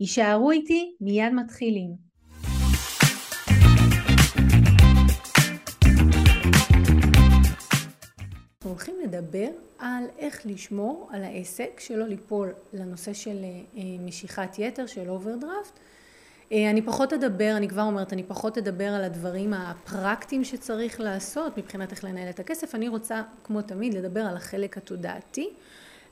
יישארו איתי, מיד מתחילים. אנחנו הולכים לדבר על איך לשמור על העסק, שלא ליפול לנושא של אה, משיכת יתר, של overdraft. אה, אני פחות אדבר, אני כבר אומרת, אני פחות אדבר על הדברים הפרקטיים שצריך לעשות מבחינת איך לנהל את הכסף. אני רוצה, כמו תמיד, לדבר על החלק התודעתי.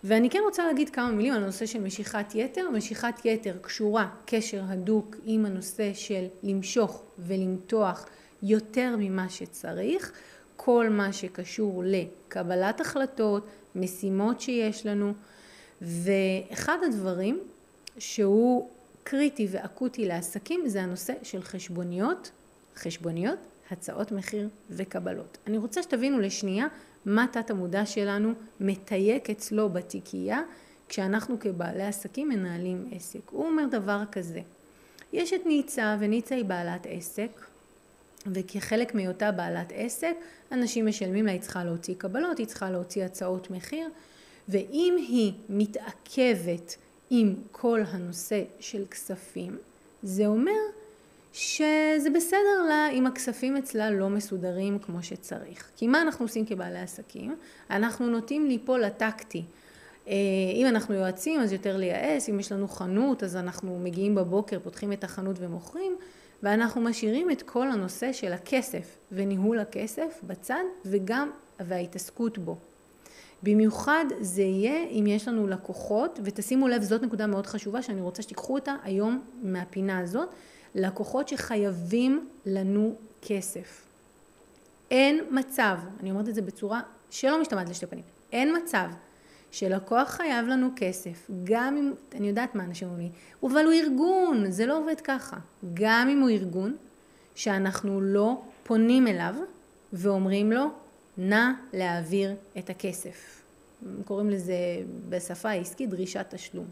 ואני כן רוצה להגיד כמה מילים על הנושא של משיכת יתר. משיכת יתר קשורה קשר הדוק עם הנושא של למשוך ולמתוח יותר ממה שצריך. כל מה שקשור לקבלת החלטות, משימות שיש לנו, ואחד הדברים שהוא קריטי ואקוטי לעסקים זה הנושא של חשבוניות, חשבוניות, הצעות מחיר וקבלות. אני רוצה שתבינו לשנייה מה תת המודע שלנו מתייק אצלו בתיקייה כשאנחנו כבעלי עסקים מנהלים עסק. הוא אומר דבר כזה, יש את ניצה וניצה היא בעלת עסק וכחלק מהיותה בעלת עסק אנשים משלמים לה, היא צריכה להוציא קבלות, היא צריכה להוציא הצעות מחיר ואם היא מתעכבת עם כל הנושא של כספים זה אומר שזה בסדר לה אם הכספים אצלה לא מסודרים כמו שצריך. כי מה אנחנו עושים כבעלי עסקים? אנחנו נוטים ליפול לטקטי. אה, אם אנחנו יועצים אז יותר לייעץ, אם יש לנו חנות אז אנחנו מגיעים בבוקר, פותחים את החנות ומוכרים, ואנחנו משאירים את כל הנושא של הכסף וניהול הכסף בצד וגם וההתעסקות בו. במיוחד זה יהיה אם יש לנו לקוחות, ותשימו לב זאת נקודה מאוד חשובה שאני רוצה שתיקחו אותה היום מהפינה הזאת, לקוחות שחייבים לנו כסף. אין מצב, אני אומרת את זה בצורה שלא משתמעת לשתי פנים, אין מצב שלקוח חייב לנו כסף, גם אם, אני יודעת מה אנשים אומרים לי, אבל הוא ארגון, זה לא עובד ככה. גם אם הוא ארגון, שאנחנו לא פונים אליו ואומרים לו, נא להעביר את הכסף. קוראים לזה בשפה העסקית דרישת תשלום.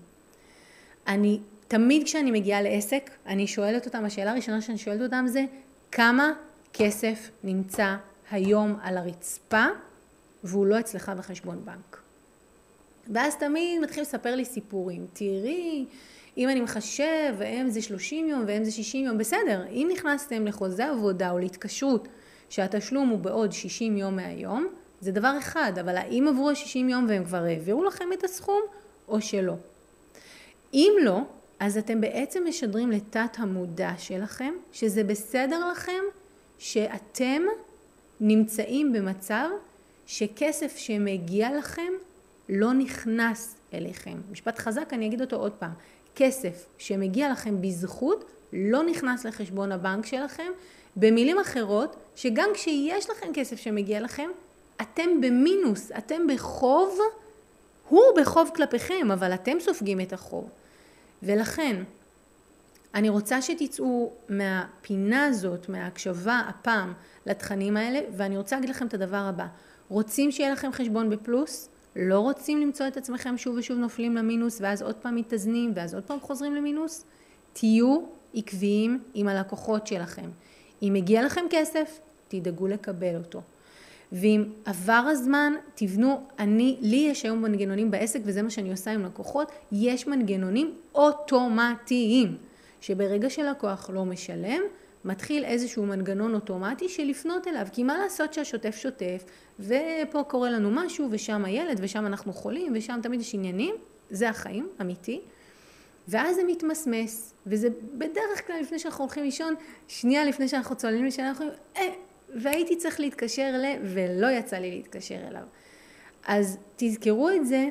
אני תמיד כשאני מגיעה לעסק, אני שואלת אותם, השאלה הראשונה שאני שואלת אותם זה, כמה כסף נמצא היום על הרצפה והוא לא אצלך בחשבון בנק. ואז תמיד מתחיל לספר לי סיפורים. תראי, אם אני מחשב, והם זה 30 יום והם זה 60 יום, בסדר, אם נכנסתם לחוזה עבודה או להתקשרות שהתשלום הוא בעוד 60 יום מהיום, זה דבר אחד, אבל האם עברו ה-60 יום והם כבר העבירו לכם את הסכום או שלא? אם לא, אז אתם בעצם משדרים לתת המודע שלכם שזה בסדר לכם שאתם נמצאים במצב שכסף שמגיע לכם לא נכנס אליכם. משפט חזק, אני אגיד אותו עוד פעם. כסף שמגיע לכם בזכות לא נכנס לחשבון הבנק שלכם. במילים אחרות, שגם כשיש לכם כסף שמגיע לכם, אתם במינוס, אתם בחוב, הוא בחוב כלפיכם, אבל אתם סופגים את החוב. ולכן אני רוצה שתצאו מהפינה הזאת, מההקשבה הפעם לתכנים האלה, ואני רוצה להגיד לכם את הדבר הבא. רוצים שיהיה לכם חשבון בפלוס? לא רוצים למצוא את עצמכם שוב ושוב נופלים למינוס, ואז עוד פעם מתאזנים, ואז עוד פעם חוזרים למינוס? תהיו עקביים עם הלקוחות שלכם. אם מגיע לכם כסף, תדאגו לקבל אותו. ואם עבר הזמן, תבנו, אני, לי יש היום מנגנונים בעסק וזה מה שאני עושה עם לקוחות, יש מנגנונים אוטומטיים, שברגע שלקוח לא משלם, מתחיל איזשהו מנגנון אוטומטי של לפנות אליו, כי מה לעשות שהשוטף שוטף, ופה קורה לנו משהו, ושם הילד, ושם אנחנו חולים, ושם תמיד יש עניינים, זה החיים, אמיתי. ואז זה מתמסמס, וזה בדרך כלל לפני שאנחנו הולכים לישון, שנייה לפני שאנחנו צוללים לישון, אנחנו אומרים, אה, והייתי צריך להתקשר ל... ולא יצא לי להתקשר אליו. אז תזכרו את זה,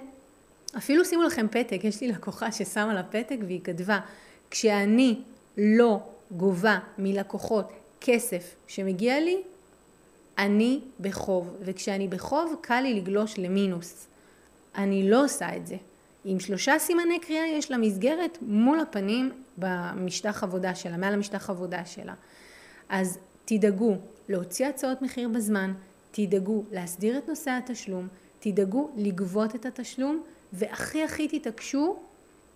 אפילו שימו לכם פתק, יש לי לקוחה ששמה לה פתק והיא כתבה, כשאני לא גובה מלקוחות כסף שמגיע לי, אני בחוב, וכשאני בחוב קל לי לגלוש למינוס. אני לא עושה את זה. עם שלושה סימני קריאה יש לה מסגרת מול הפנים, במשטח עבודה שלה, מעל המשטח עבודה שלה. אז תדאגו להוציא הצעות מחיר בזמן, תדאגו להסדיר את נושא התשלום, תדאגו לגבות את התשלום, והכי הכי תתעקשו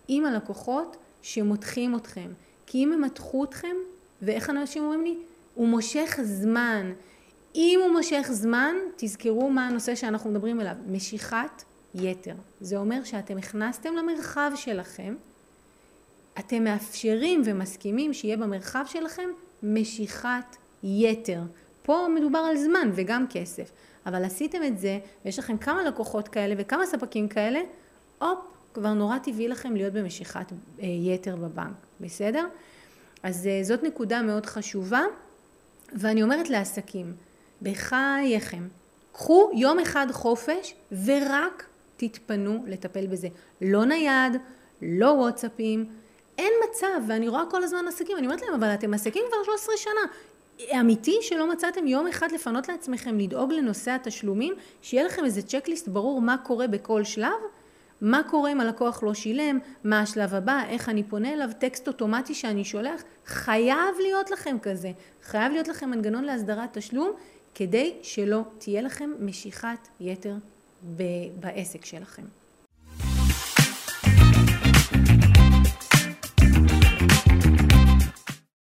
עם הלקוחות שמותחים אתכם. כי אם הם מתחו אתכם, ואיך אנשים אומרים לי? הוא מושך זמן. אם הוא מושך זמן, תזכרו מה הנושא שאנחנו מדברים עליו, משיכת יתר. זה אומר שאתם הכנסתם למרחב שלכם, אתם מאפשרים ומסכימים שיהיה במרחב שלכם משיכת יתר. פה מדובר על זמן וגם כסף, אבל עשיתם את זה ויש לכם כמה לקוחות כאלה וכמה ספקים כאלה, הופ, כבר נורא טבעי לכם להיות במשיכת אה, יתר בבנק, בסדר? אז אה, זאת נקודה מאוד חשובה, ואני אומרת לעסקים, בחייכם, קחו יום אחד חופש ורק תתפנו לטפל בזה. לא נייד, לא וואטסאפים, אין מצב, ואני רואה כל הזמן עסקים, אני אומרת להם, אבל אתם עסקים כבר 13 שנה. אמיתי שלא מצאתם יום אחד לפנות לעצמכם לדאוג לנושא התשלומים, שיהיה לכם איזה צ'קליסט ברור מה קורה בכל שלב? מה קורה אם הלקוח לא שילם, מה השלב הבא, איך אני פונה אליו, טקסט אוטומטי שאני שולח, חייב להיות לכם כזה, חייב להיות לכם מנגנון להסדרת תשלום, כדי שלא תהיה לכם משיכת יתר בעסק שלכם.